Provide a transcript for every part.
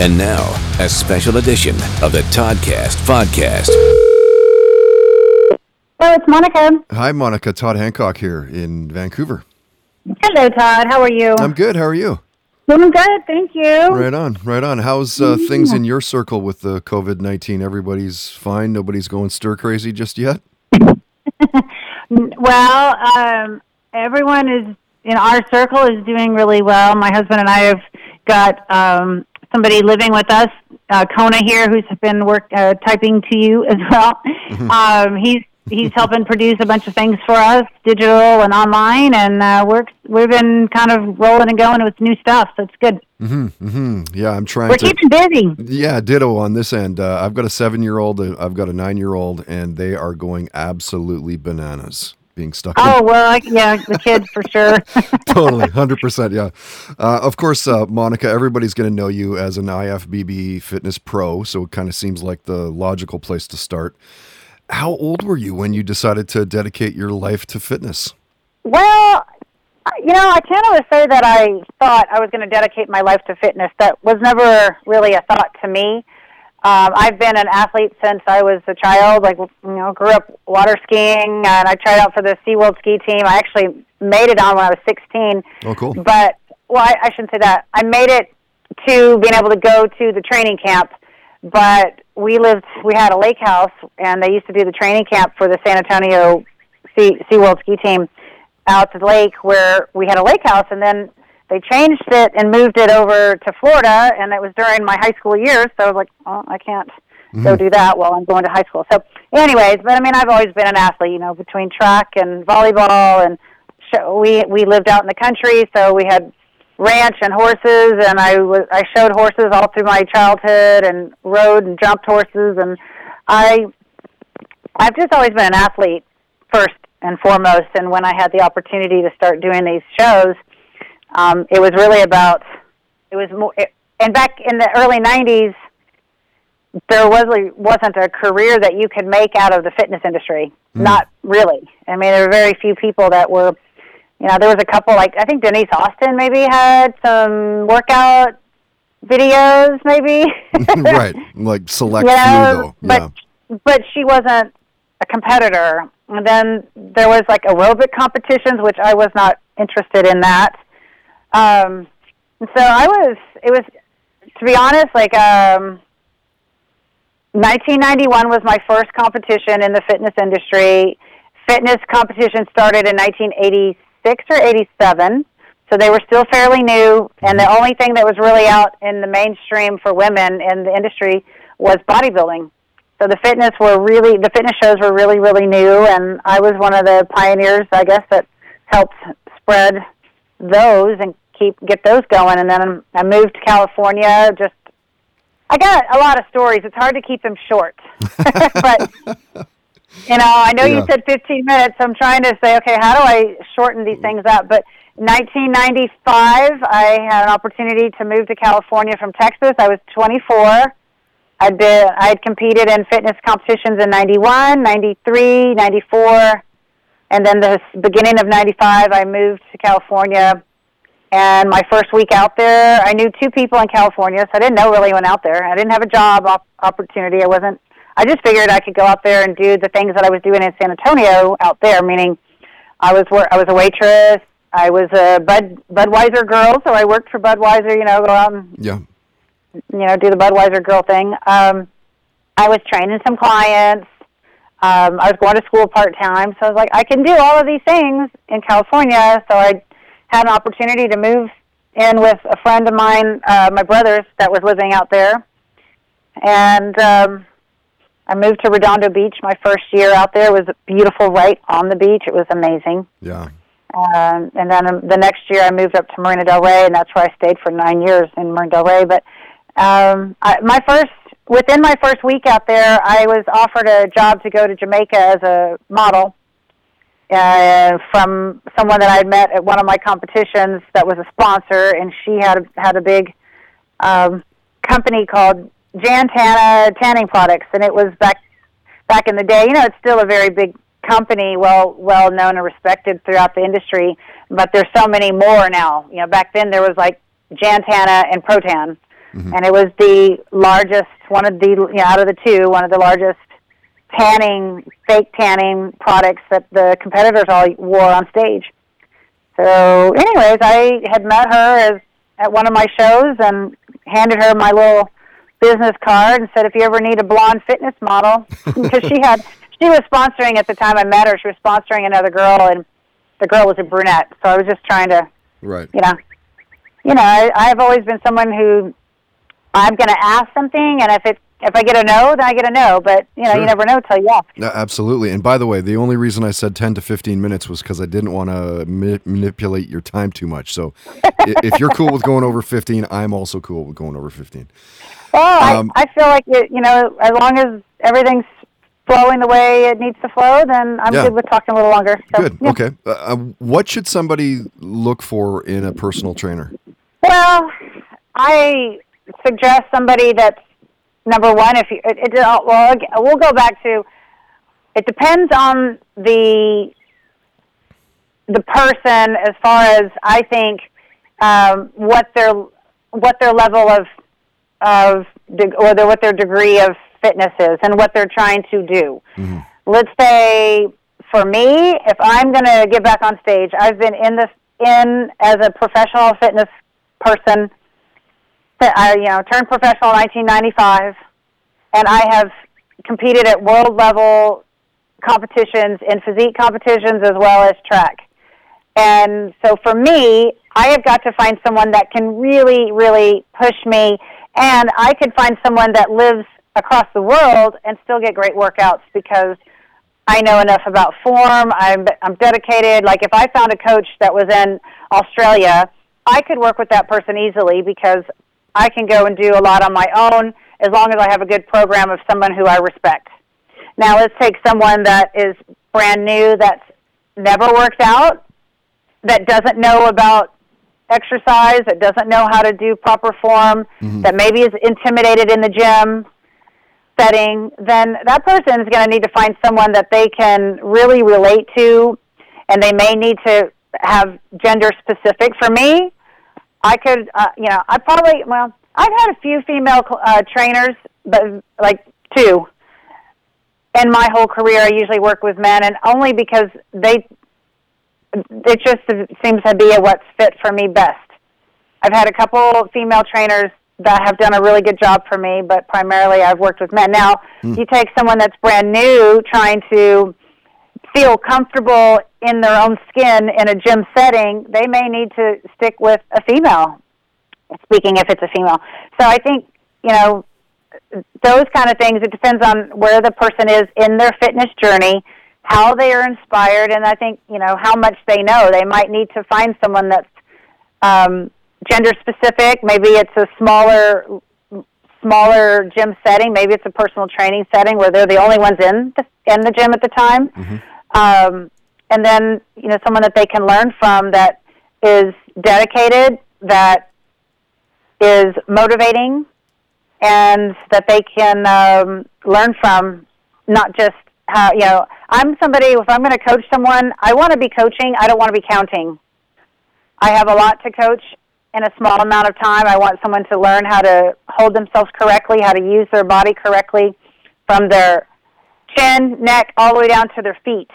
And now, a special edition of the Toddcast Podcast. Hello, it's Monica. Hi, Monica. Todd Hancock here in Vancouver. Hello, Todd. How are you? I'm good. How are you? Doing good, thank you. Right on, right on. How's uh, things in your circle with the COVID 19? Everybody's fine. Nobody's going stir crazy just yet? Well, um, everyone is in our circle is doing really well. My husband and I have got um, somebody living with us, uh, Kona here, who's been work uh, typing to you as well. Um, he's he's helping produce a bunch of things for us, digital and online, and uh, we're we've been kind of rolling and going with new stuff, so it's good. hmm Yeah, I'm trying We're to. keeping busy. Yeah, ditto on this end. Uh, I've got a seven year old, I've got a nine year old, and they are going absolutely bananas being stuck in Oh well, I, yeah, the kids for sure. totally 100% yeah uh, of course uh, monica everybody's going to know you as an ifbb fitness pro so it kind of seems like the logical place to start how old were you when you decided to dedicate your life to fitness Well, you know, I can't always say that I thought I was going to dedicate my life to fitness. That was never really a thought to me. Um, I've been an athlete since I was a child. Like, you know, grew up water skiing, and I tried out for the SeaWorld ski team. I actually made it on when I was 16. oh cool But well, I, I shouldn't say that. I made it to being able to go to the training camp, but we lived. We had a lake house, and they used to do the training camp for the San Antonio sea, SeaWorld ski team out to the lake where we had a lake house, and then they changed it and moved it over to Florida, and it was during my high school years. So I was like, oh, I can't go mm-hmm. do that while I'm going to high school. So, anyways, but I mean, I've always been an athlete. You know, between track and volleyball, and sh- we we lived out in the country, so we had ranch and horses, and I was I showed horses all through my childhood, and rode and jumped horses, and I I've just always been an athlete first and foremost. And when I had the opportunity to start doing these shows, um, it was really about it was more. It, and back in the early '90s, there was wasn't a career that you could make out of the fitness industry. Not really. I mean, there were very few people that were. You know, there was a couple like I think Denise Austin maybe had some workout videos, maybe. right like select you few know, though but but she wasn't a competitor. And then there was like aerobic competitions, which I was not interested in that. Um, and so I was. It was, to be honest, like um, 1991 was my first competition in the fitness industry. Fitness competition started in 1986 or 87. So they were still fairly new, and the only thing that was really out in the mainstream for women in the industry was bodybuilding. So the fitness were really the fitness shows were really really new, and I was one of the pioneers, I guess, that helped spread those and keep get those going. And then I moved to California. Just I got a lot of stories. It's hard to keep them short, but you know, I know you said 15 minutes. So I'm trying to say, okay, how do I shorten these things up? But 1995, I had an opportunity to move to California from Texas. I was 24. I'd been I'd competed in fitness competitions in 91, 93, 94, and then the beginning of 95 I moved to California. And my first week out there, I knew two people in California, so I didn't know really anyone out there. I didn't have a job op- opportunity. I wasn't I just figured I could go out there and do the things that I was doing in San Antonio out there, meaning I was wor- I was a waitress. I was a Bud Budweiser girl, so I worked for Budweiser. You know, go out and yeah you know do the Budweiser girl thing. Um, I was training some clients. Um, I was going to school part time, so I was like, I can do all of these things in California. So I had an opportunity to move in with a friend of mine, uh, my brother's, that was living out there, and um, I moved to Redondo Beach. My first year out there was beautiful, right on the beach. It was amazing. yeah Um, and then um, the next year, I moved up to Marina Del Rey, and that's where I stayed for nine years in Marina Del Rey. But um, I, my first within my first week out there, I was offered a job to go to Jamaica as a model uh, from someone that I'd met at one of my competitions that was a sponsor, and she had had a big um, company called Jan Tana Tanning Products, and it was back back in the day. You know, it's still a very big company, well well known and respected throughout the industry, but there's so many more now. You know, back then there was like Jan Tana and Protan, mm-hmm. and it was the largest one of the you know, out of the two, one of the largest tanning, fake tanning products that the competitors all wore on stage. So, anyways, I had met her as at one of my shows and handed her my little business card and said, "If you ever need a blonde fitness model," because she had she was sponsoring at the time I met her. She was sponsoring another girl, and the girl was a brunette. So I was just trying to, right? You know, you know, I, I've always been someone who I'm going to ask something, and if it if I get a no, then I get a no. But you know, sure. you never know till yes. No, absolutely. And by the way, the only reason I said ten to fifteen minutes was because I didn't want to ma- manipulate your time too much. So if you're cool with going over fifteen, I'm also cool with going over fifteen. Well, um, I, I feel like it, you know, as long as everything's flowing the way it needs to flow, then I'm yeah. good with talking a little longer. So, good. Yeah. Okay. Uh, uh, what should somebody look for in a personal trainer? Well, I suggest somebody that's number one, if you, it, it, well, we'll go back to, it depends on the the person as far as I think um, what their what their level of of or their, what their degree of fitness is and what they're trying to do. Mm-hmm. Let's say for me, if I'm going to get back on stage, I've been in this in as a professional fitness person I uh, you know turned professional in 1995, and I have competed at world level competitions in physique competitions as well as track. And so for me, I have got to find someone that can really, really push me, and I could find someone that lives across the world and still get great workouts because I know enough about form. I'm I'm dedicated. Like if I found a coach that was in Australia, I could work with that person easily because I can go and do a lot on my own as long as I have a good program of someone who I respect. Now, let's take someone that is brand new, that's never worked out, that doesn't know about exercise, that doesn't know how to do proper form, mm-hmm. that maybe is intimidated in the gym setting, then that person is going to need to find someone that they can really relate to, and they may need to have gender specific. For me, I could, uh, you know, I probably, well, I've had a few female uh, trainers, but like two. In my whole career, I usually work with men, and only because they, it just seems to be what's fit for me best. I've had a couple female trainers that have done a really good job for me, but primarily I've worked with men. Now, mm. you take someone that's brand new trying to feel comfortable in their own skin in a gym setting, they may need to stick with a female. Speaking if it's a female. So I think, you know, those kind of things, it depends on where the person is in their fitness journey, how they are inspired, and I think, you know, how much they know. They might need to find someone that's um, gender specific. Maybe it's a smaller smaller gym setting. Maybe it's a personal training setting where they're the only ones in the, in the gym at the time. Mm-hmm um, and then you know someone that they can learn from that is dedicated, that is motivating, and that they can um, learn from. Not just how you know. I'm somebody. If I'm going to coach someone, I want to be coaching. I don't want to be counting. I have a lot to coach in a small amount of time. I want someone to learn how to hold themselves correctly, how to use their body correctly from their chin, neck, all the way down to their feet.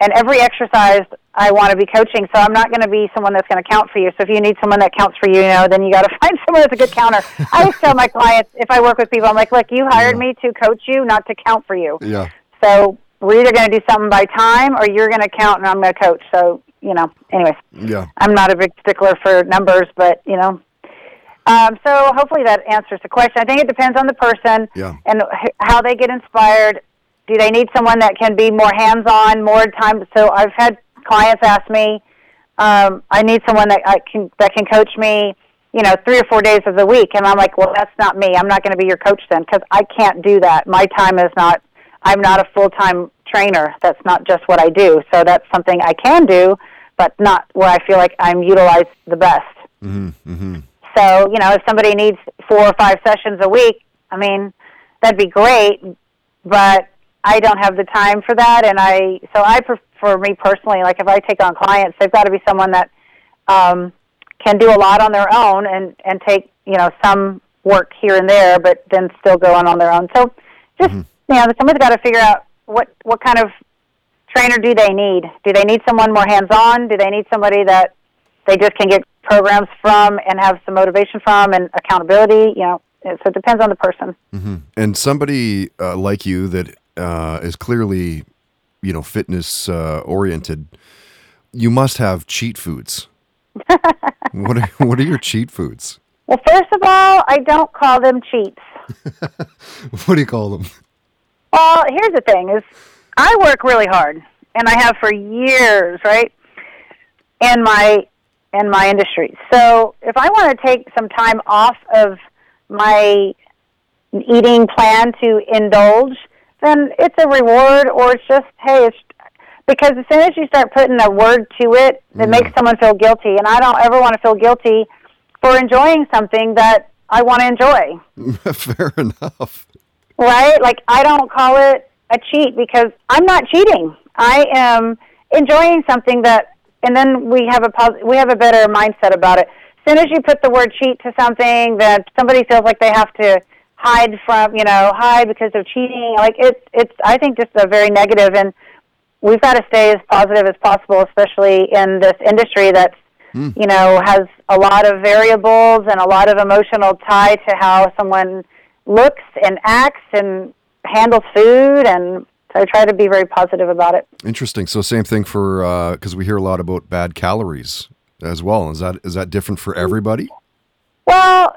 And every exercise I want to be coaching, so I'm not going to be someone that's going to count for you. So if you need someone that counts for you, you know, then you got to find someone that's a good counter. I always tell my clients if I work with people, I'm like, look, you hired yeah. me to coach you, not to count for you. Yeah. So we're either going to do something by time, or you're going to count, and I'm going to coach. So you know, anyways. Yeah. I'm not a big stickler for numbers, but you know, um, so hopefully that answers the question. I think it depends on the person yeah. and how they get inspired do they need someone that can be more hands-on, more time? So I've had clients ask me, um, I need someone that I can that can coach me you know, three or four days of the week. And I'm like, well, that's not me. I'm not going to be your coach then because I can't do that. My time is not, I'm not a full time trainer. That's not just what I do. So that's something I can do, but not where I feel like I'm utilized the best. Mm-hmm, mm-hmm. So, you know, if somebody needs four or five sessions a week, I mean, that'd be great, but I don't have the time for that. And I, so I, for me personally, like if I take on clients, they've got to be someone that, um, can do a lot on their own and, and take, you know, some work here and there, but then still go on on their own. So just, mm-hmm. you know, somebody's got to figure out what, what kind of trainer do they need? Do they need someone more hands-on? Do they need somebody that they just can get programs from and have some motivation from and accountability? You know, so it depends on the person. Mm-hmm. And somebody uh, like you that uh, is clearly, you know, fitness uh, oriented, you must have cheat foods. what are what are your cheat foods? Well, first of all, I don't call them cheats. what do you call them? Well, here's the thing: is I work really hard, and I have for years, right? In my in my industry. So if I want to take some time off of my eating plan to indulge, then it's a reward, or it's just hey, it's because as soon as you start putting a word to it, it mm. makes someone feel guilty, and I don't ever want to feel guilty for enjoying something that I want to enjoy. Fair enough. Right? Like I don't call it a cheat because I'm not cheating. I am enjoying something that, and then we have a pos- we have a better mindset about it. As soon as you put the word cheat to something, that somebody feels like they have to hide from, you know, hide because they're cheating. Like it's it's I think just a very negative and we've got to stay as positive as possible, especially in this industry that's mm. you know has a lot of variables and a lot of emotional tie to how someone looks and acts and handles food and so I try to be very positive about it. Interesting. So same thing for because uh, we hear a lot about bad calories as well. Is that is that different for everybody? Well,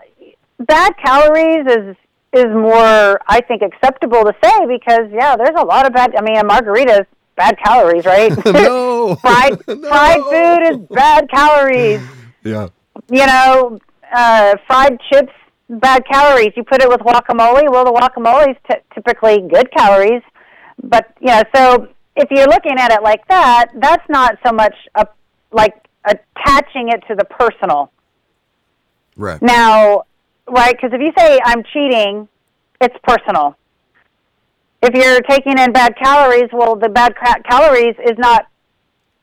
bad calories is is more I think acceptable to say because yeah, there's a lot of bad. I mean, a margarita is bad calories, right? no. fried no. fried food is bad calories. Yeah. You know, uh, fried chips bad calories. You put it with guacamole. Well, the guacamole is t- typically good calories, but you know, so if you're looking at it like that, that's not so much a like attaching it to the personal. Right. Now, right? Because if you say I'm cheating, it's personal. If you're taking in bad calories, well, the bad ca- calories is not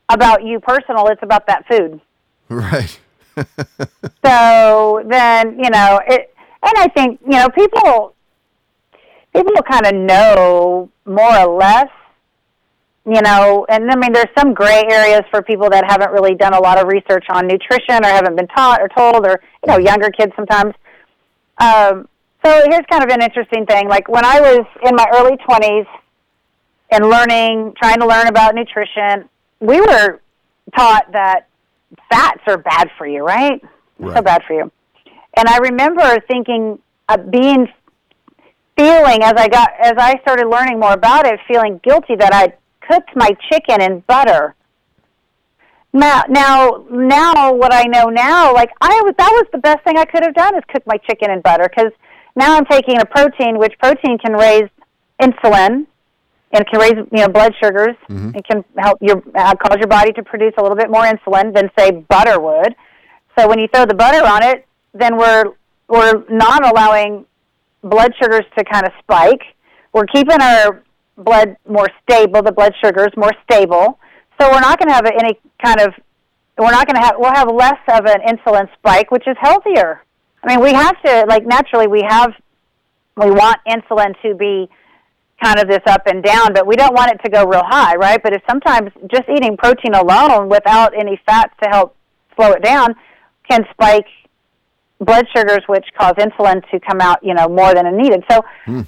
about you personal. It's about that food. Right. so then you know it and I think you know people people kind of know more or less, you know, and I mean there's some gray areas for people that haven't really done a lot of research on nutrition or haven't been taught or told, or you know mm-hmm. younger kids sometimes. Um, so here's kind of an interesting thing. Like when I was in my early 20s and learning, trying to learn about nutrition, we were taught that fats are bad for you, right? right. So bad for you. And I remember thinking, uh, being, feeling as I got, as I started learning more about it, feeling guilty that I cooked my chicken in butter. Now, now, now, what I know now, like I was, that was the best thing I could have done is cook my chicken in butter because now I'm taking a protein, which protein can raise insulin, and can raise you know blood sugars. Mm-hmm. It can help your uh, cause your body to produce a little bit more insulin than say butter would. So when you throw the butter on it, then we're we're not allowing blood sugars to kind of spike. We're keeping our blood more stable, the blood sugars more stable. So we're not going to have any kind of we're not going to have we'll have less of an insulin spike, which is healthier. I mean, we have to like naturally we have we want insulin to be kind of this up and down, but we don't want it to go real high, right? But if sometimes just eating protein alone without any fats to help slow it down can spike blood sugars, which cause insulin to come out, you know, more than it needed. So, hmm.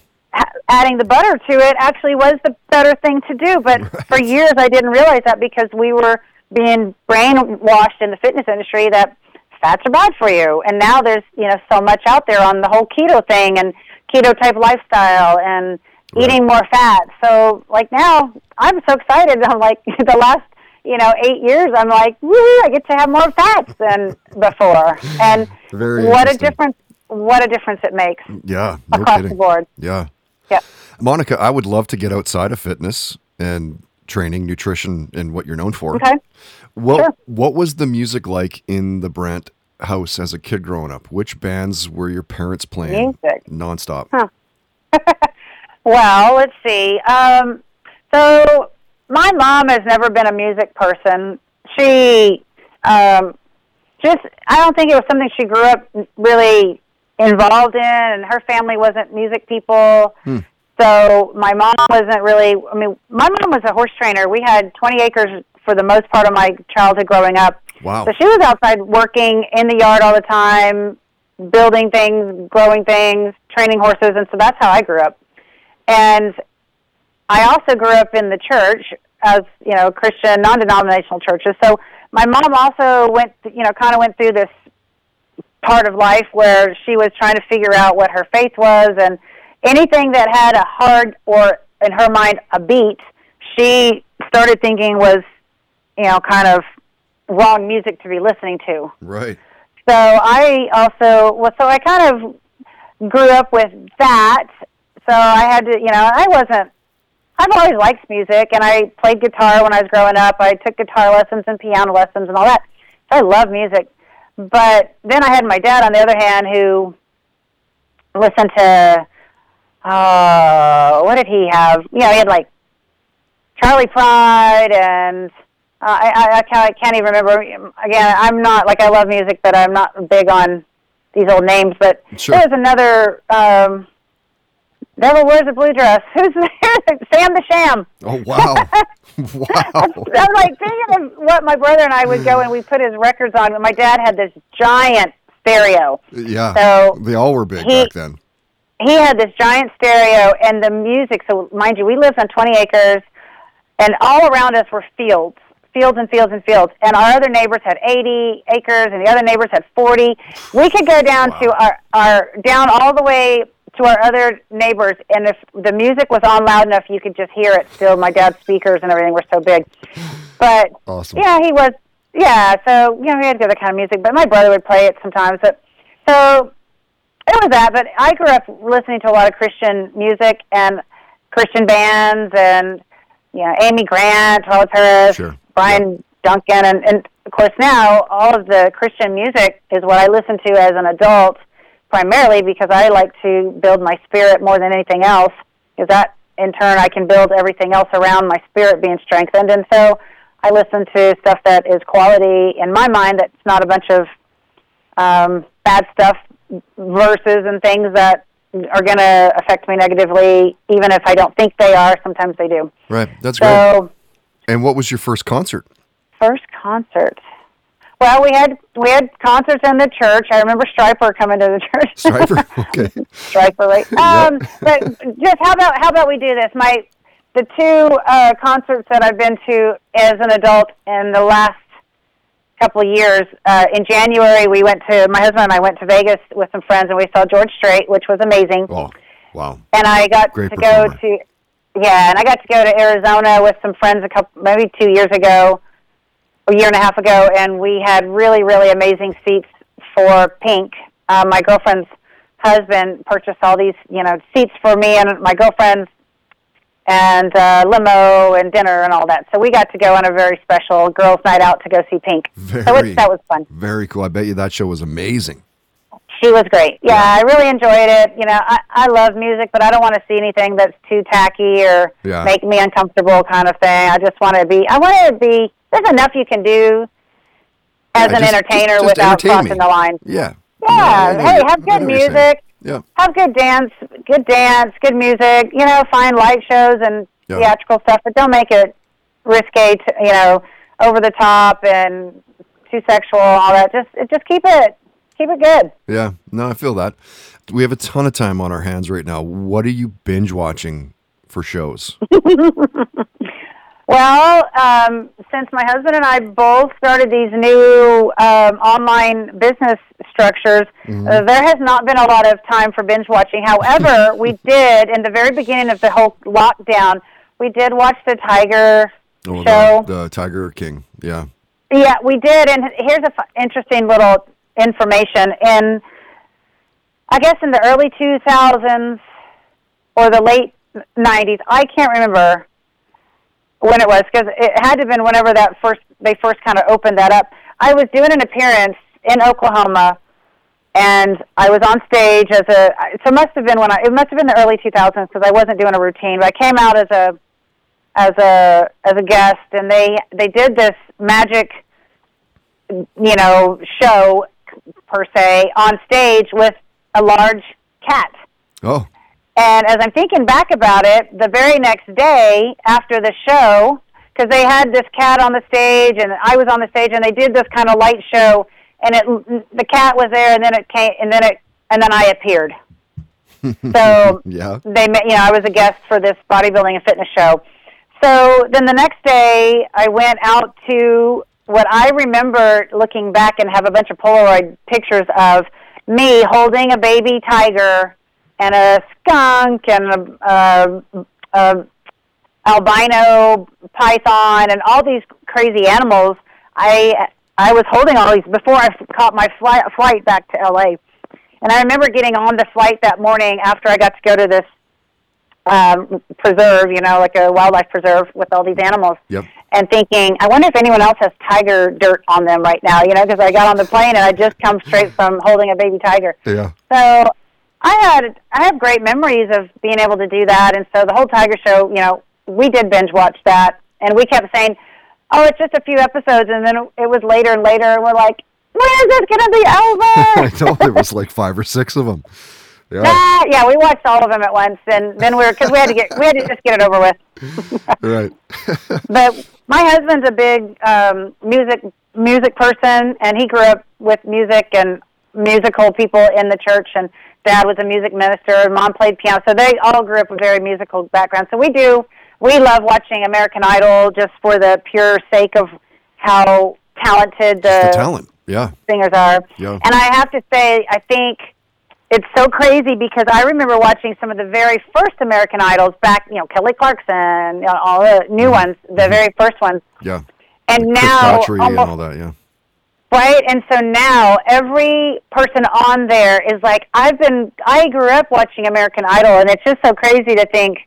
Adding the butter to it actually was the better thing to do. But right. for years, I didn't realize that because we were being brainwashed in the fitness industry that fats are bad for you. And now there's, you know, so much out there on the whole keto thing and keto type lifestyle and right. eating more fat. So, like now, I'm so excited. I'm like the last you know eight years, I'm like, woo, I get to have more fats than before, and Very what a difference! What a difference it makes Yeah, no across kidding. the board. Yeah. Yeah. Monica, I would love to get outside of fitness and training, nutrition, and what you're known for. Okay. What Sure. What was the music like in the Brant house as a kid growing up? Which bands were your parents playing Music. nonstop? Well, let's see. Um, so my mom has never been a music person. She um, just I don't think it was something she grew up really involved in, and her family wasn't music people. Hmm. So my mom wasn't really. I mean, my mom was a horse trainer. We had 20 acres for the most part of my childhood growing up. Wow. So she was outside working in the yard all the time, building things, growing things, training horses, and so that's how I grew up. And I also grew up in the church as you know Christian non-denominational churches. So my mom also went, you know, kind of went through this part of life where she was trying to figure out what her faith was, and anything that had a hard or in her mind a beat, she started thinking was, you know, kind of wrong music to be listening to. Right. So I also well, so I kind of grew up with that. So I had to, you know, I wasn't. I've always liked music, and I played guitar when I was growing up. I took guitar lessons and piano lessons and all that. So I love music. But then I had my dad, on the other hand, who listened to. Uh, what did he have? You know, he had like Charley Pride and uh, I, I, I, can't, I can't even remember. Again, I'm not like I love music, but I'm not big on these old names. But Sure. there was another um, Devil Wears a Blue Dress. Who's there? Sam the Sham. Oh wow. wow. I'm like thinking of what my brother and I would go and we put his records on. My dad had this giant stereo. Yeah. So they all were big he- back then. he had this giant stereo and the music so mind you we lived on 20 acres and all around us were fields fields and fields and fields and our other neighbors had 80 acres and the other neighbors had 40 we could go down to our our down all the way to our other neighbors and if the music was on loud enough you could just hear it still. My dad's speakers and everything were so big. But Awesome. yeah he was yeah so you know he had the other kind of music. But my brother would play it sometimes. But so it was that, but I grew up listening to a lot of Christian music and Christian bands and you know, Amy Grant, Charles Harris, Sure. Bryan Duncan. And, and of course now all of the Christian music is what I listen to as an adult primarily because I like to build my spirit more than anything else because that in turn I can build everything else around my spirit being strengthened and so I listen to stuff that is quality in my mind that's not a bunch of um, bad stuff verses and things that are going to affect me negatively, even if I don't think they are. Sometimes they do. Right. That's great. So, And what was your first concert? first concert. Well, we had we had concerts in the church. I remember Stryper coming to the church. Stryper. Okay. Stryper, right? Um, but just how about how about we do this? My the two uh, concerts that I've been to as an adult in the last couple of years. Uh, in January, we went to my husband and I went to Vegas with some friends, and we saw George Strait, which was amazing. Oh, wow. and I got Great to go to yeah, and I got to go to Arizona with some friends a couple maybe two years ago, a year and a half ago, and we had really really amazing seats for Pink. Uh, my girlfriend's husband purchased all these you know seats for me and my girlfriends. And uh, limo and dinner and all that. So we got to go on a very special girls' night out to go see Pink. so it, that was fun. Very cool. I bet you that show was amazing. She was great. Yeah, I really enjoyed it. You know, I, I love music, but I don't want to see anything that's too tacky or Yeah. make me uncomfortable kind of thing. I just want to be, I want to be, there's enough you can do as Yeah, an just- entertainer just without entertain crossing me. the line. Yeah. Yeah, hey, have good know what you're saying. music, Yeah. have good dance, good dance, good music, you know, find light shows and Yeah. theatrical stuff, but don't make it risque, to, you know, over the top and too sexual, all that. Just, just keep it, keep it good. Yeah. No, I feel that. We have a ton of time on our hands right now. What are you binge watching for shows? Well, um, since my husband and I both started these new um, online business structures, uh, there has not been a lot of time for binge watching. However, we did in the very beginning of the whole lockdown. We did watch the Tiger Oh, show. the, the Tiger King. Yeah. Yeah, we did. And here's a f- interesting little information. In, I guess, in the early 2000s or the late 90s, I can't remember when it was because it had to have been whenever that first they first kind of opened that up. I was doing an appearance in Oklahoma, and I was on stage as a. So it must have been when I. It must have been the early 2000s because I wasn't doing a routine, but I came out as a as a as a guest, and they they did this magic, you know, show per se on stage with a large cat. Oh. And as I'm thinking back about it, the very next day after the show, because they had this cat on the stage and I was on the stage, and they did this kind of light show, and it the cat was there, and then it came, and then it, and then I appeared. so Yeah. they, ma- you know, I was a guest for this bodybuilding and fitness show. So then the next day, I went out to what I remember looking back and have a bunch of Polaroid pictures of me holding a baby tiger and a skunk and a, a, a albino python and all these crazy animals. I I was holding all these before I caught my flight flight back to LA. And I remember getting on the flight that morning after I got to go to this um, preserve, you know, like a wildlife preserve with all these animals. Yep. And thinking, I wonder if anyone else has tiger dirt on them right now, you know, because I got on the plane and I just come straight from holding a baby tiger. Yeah. So I had I have great memories of being able to do that, and so the whole Tiger Show, you know, we did binge watch that, and we kept saying, "Oh, it's just a few episodes," and then it was later and later, and we're like, "When is this going to be over?" I over?" know there was like five or six of them. Yeah. Ah, yeah, we watched all of them at once, and then we were because we had to get we had to just get it over with. Right. But my husband's a big um, music music person, and he grew up with music and musical people in the church. And dad was a music minister, and mom played piano, so they all grew up with very musical backgrounds. So we do we love watching American Idol just for the pure sake of how talented the the, talent. Yeah. singers are. Yeah. And I have to say, I think it's so crazy because I remember watching some of the very first American Idols back, you know, Kelly Clarkson, you know, all the new mm-hmm. ones, the mm-hmm. very first ones. Yeah. And Chris now, Daughtry and all that. Yeah. right? And so now every person on there is like, I've been, I grew up watching American Idol, and it's just so crazy to think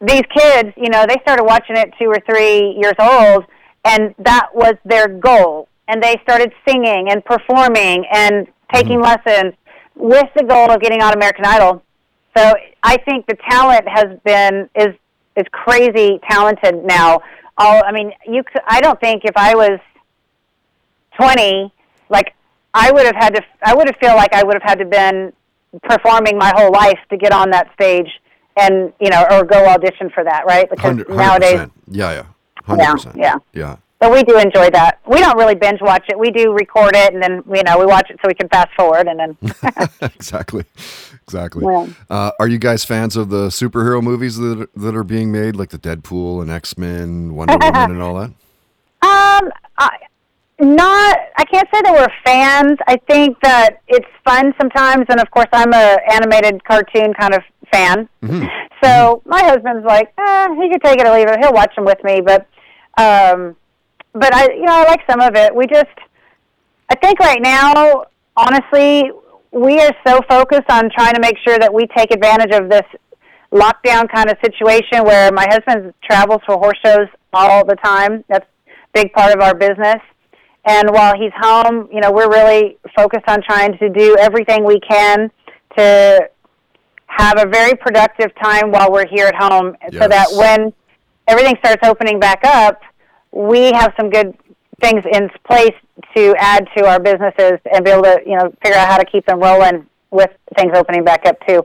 these kids, you know, they started watching it two or three years old, and that was their goal. And they started singing and performing and taking mm-hmm. lessons with the goal of getting on American Idol. So I think the talent has been is is crazy talented now. All I mean, you could, I don't think if I was 20, like I would have had to I would have feel like I would have had to been performing my whole life to get on that stage and you know or go audition for that, right? Because 100, nowadays 100%. Yeah. Yeah. Yeah, 100%. yeah. Yeah. But we do enjoy that. We don't really binge watch it. We do record it and then you know we watch it so we can fast forward and then exactly. Exactly. Yeah. Uh, are you guys fans of the superhero movies that that are being made, like the Deadpool and X Men, Wonder Woman, and all that? Um, I, not. I can't say that we're fans. I think that it's fun sometimes, and of course, I'm a animated cartoon kind of fan. So my husband's like, eh, he could take it or leave it. He'll watch them with me, but, um, but I, you know, I like some of it. We just, I think right now, honestly, we are so focused on trying to make sure that we take advantage of this lockdown kind of situation where my husband travels for horse shows all the time. That's a big part of our business. And while he's home, you know, we're really focused on trying to do everything we can to have a very productive time while we're here at home so that when everything starts opening back up, we have some good things in place to add to our businesses and be able to, you know, figure out how to keep them rolling with things opening back up too.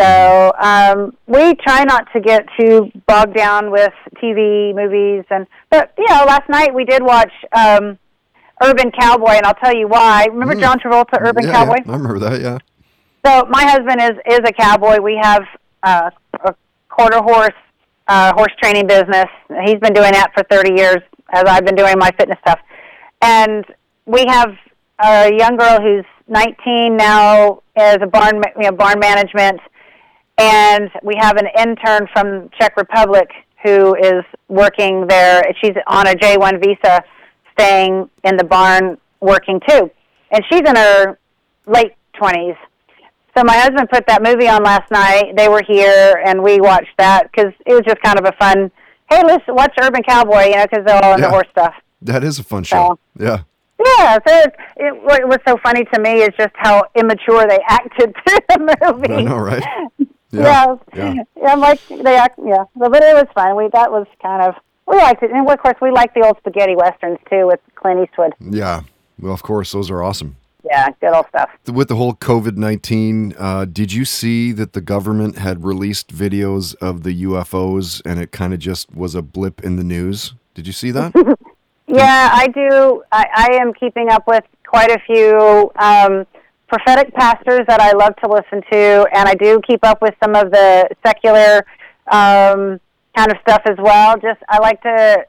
So um, we try not to get too bogged down with TV, movies, and but you know, last night we did watch um, Urban Cowboy, and I'll tell you why. Remember John Travolta, Urban yeah, Cowboy? yeah, I remember that. Yeah. So my husband is is a cowboy. We have uh, a quarter horse uh, horse training business. He's been doing that for 30 years, as I've been doing my fitness stuff. And we have a young girl who's 19 now, as a barn you know, barn management, and we have an intern from Czech Republic who is working there. She's on a J one visa, staying in the barn working too, and she's in her late twenties. So my husband put that movie on last night. They were here, and we watched that because it was just kind of a fun. Hey, let's watch Urban Cowboy, you know, because they're all in Yeah. the horse stuff. That is a fun show. Yeah. Yeah, so it, it, what was so funny to me is just how immature they acted through the movie. I know, right? Yeah. Yeah. Yeah. I'm like they act. Yeah, but it was fun. We that was kind of we liked it, and of course we like the old spaghetti westerns too with Clint Eastwood. Yeah. Well, of course, those are awesome. Yeah, good old stuff. With the whole COVID 19, uh, did you see that the government had released videos of the UFOs and it kind of just was a blip in the news? Did you see that? Yeah, I do. I, I am keeping up with quite a few um, prophetic pastors that I love to listen to, and I do keep up with some of the secular um, kind of stuff as well. Just I like to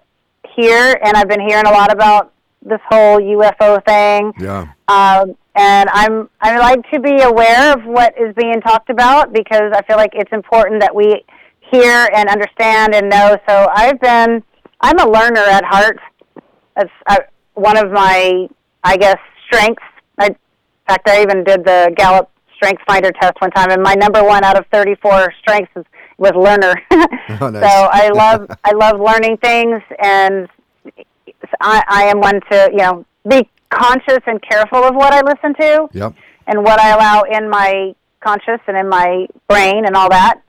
hear, and I've been hearing a lot about this whole UFO thing. yeah. Um, and I'm I like to be aware of what is being talked about because I feel like it's important that we hear and understand and know. So I've been I'm a learner at heart. That's uh, one of my I guess strengths. I, in fact, I even did the Gallup Strength Finder test one time, and my number one out of 34 strengths is, was learner. Oh, nice. So I love I love learning things, and I, I am one to you know be conscious and careful of what I listen to Yep. and what I allow in my conscious and in my brain and all that.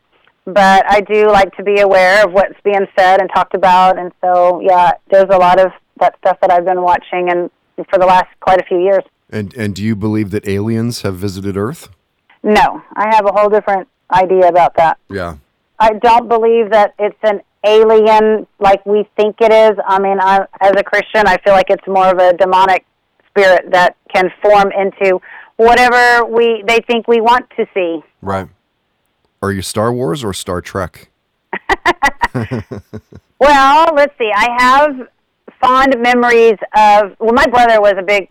But I do like to be aware of what's being said and talked about, and so yeah, there's a lot of that stuff that I've been watching and for the last quite a few years. And, and do you believe that aliens have visited Earth? No, I have a whole different idea about that. Yeah. I don't believe that it's an alien like we think it is. I mean, I, as a Christian, I feel like it's more of a demonic spirit that can form into whatever we they think we want to see. Right. Are you Star Wars or Star Trek? Well, let's see. I have fond memories of. Well, my brother was a big.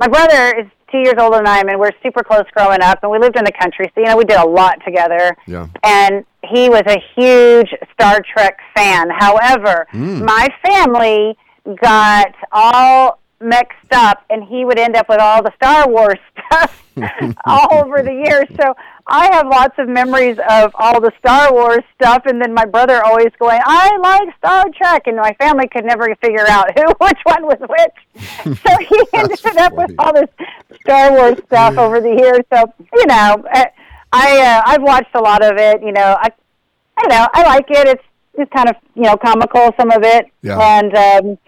My brother is two years older than I am, and we're super close growing up. And we lived in the country, so you know we did a lot together. Yeah. And he was a huge Star Trek fan. However, Hmm. my family got all mixed up, and he would end up with all the Star Wars stuff all over the years. So I have lots of memories of all the Star Wars stuff, and then my brother always going, "I like Star Trek," and my family could never figure out who which one was which. so he ended up funny. with all this Star Wars stuff over the years. So you know, I I, uh, I've watched a lot of it. You know, I I don't know, I like it. It's it's kind of you know comical some of it, Yeah. and um,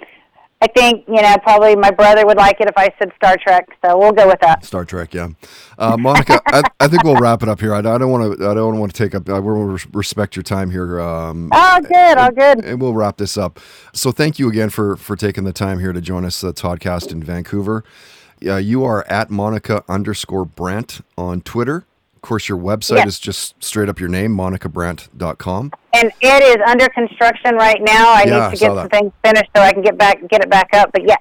I think you know probably my brother would like it if I said Star Trek. So we'll go with that. Star Trek, yeah. Uh, Monica, I, I think we'll wrap it up here. I, I don't want to. I don't want to take up. I will respect your time here. Um, Oh, good, all good. and we'll wrap this up. So thank you again for for taking the time here to join us at Toddcast in Vancouver. Uh, you are at Monica underscore Brant on Twitter. Of course, your website Yes. is just straight up your name, monicabrant.com. And it is under construction right now. I Yeah, need to saw get that. some things finished so I can get back get it back up. But yes.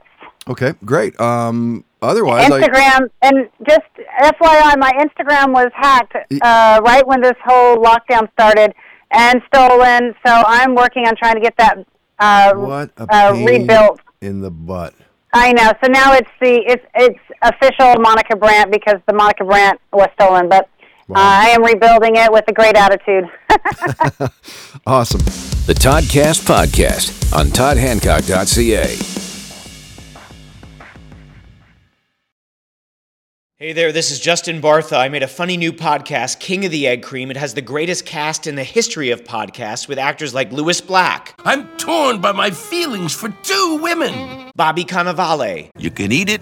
Okay, great. Um, otherwise, I, Instagram and just FYI, my Instagram was hacked uh, right when this whole lockdown started and stolen. So I'm working on trying to get that uh, what uh, rebuilt. in the butt. I know. So now it's the it's it's official Monica Brant because the Monica Brant was stolen. But Wow. uh, I am rebuilding it with a great attitude. Awesome. The Toddcast Podcast on toddhancock.ca. Hey there, this is Justin Bartha. I made a funny new podcast, King of the Egg Cream. It has the greatest cast in the history of podcasts with actors like Lewis Black, I'm torn by my feelings for two women. Bobby Cannavale, You can eat it,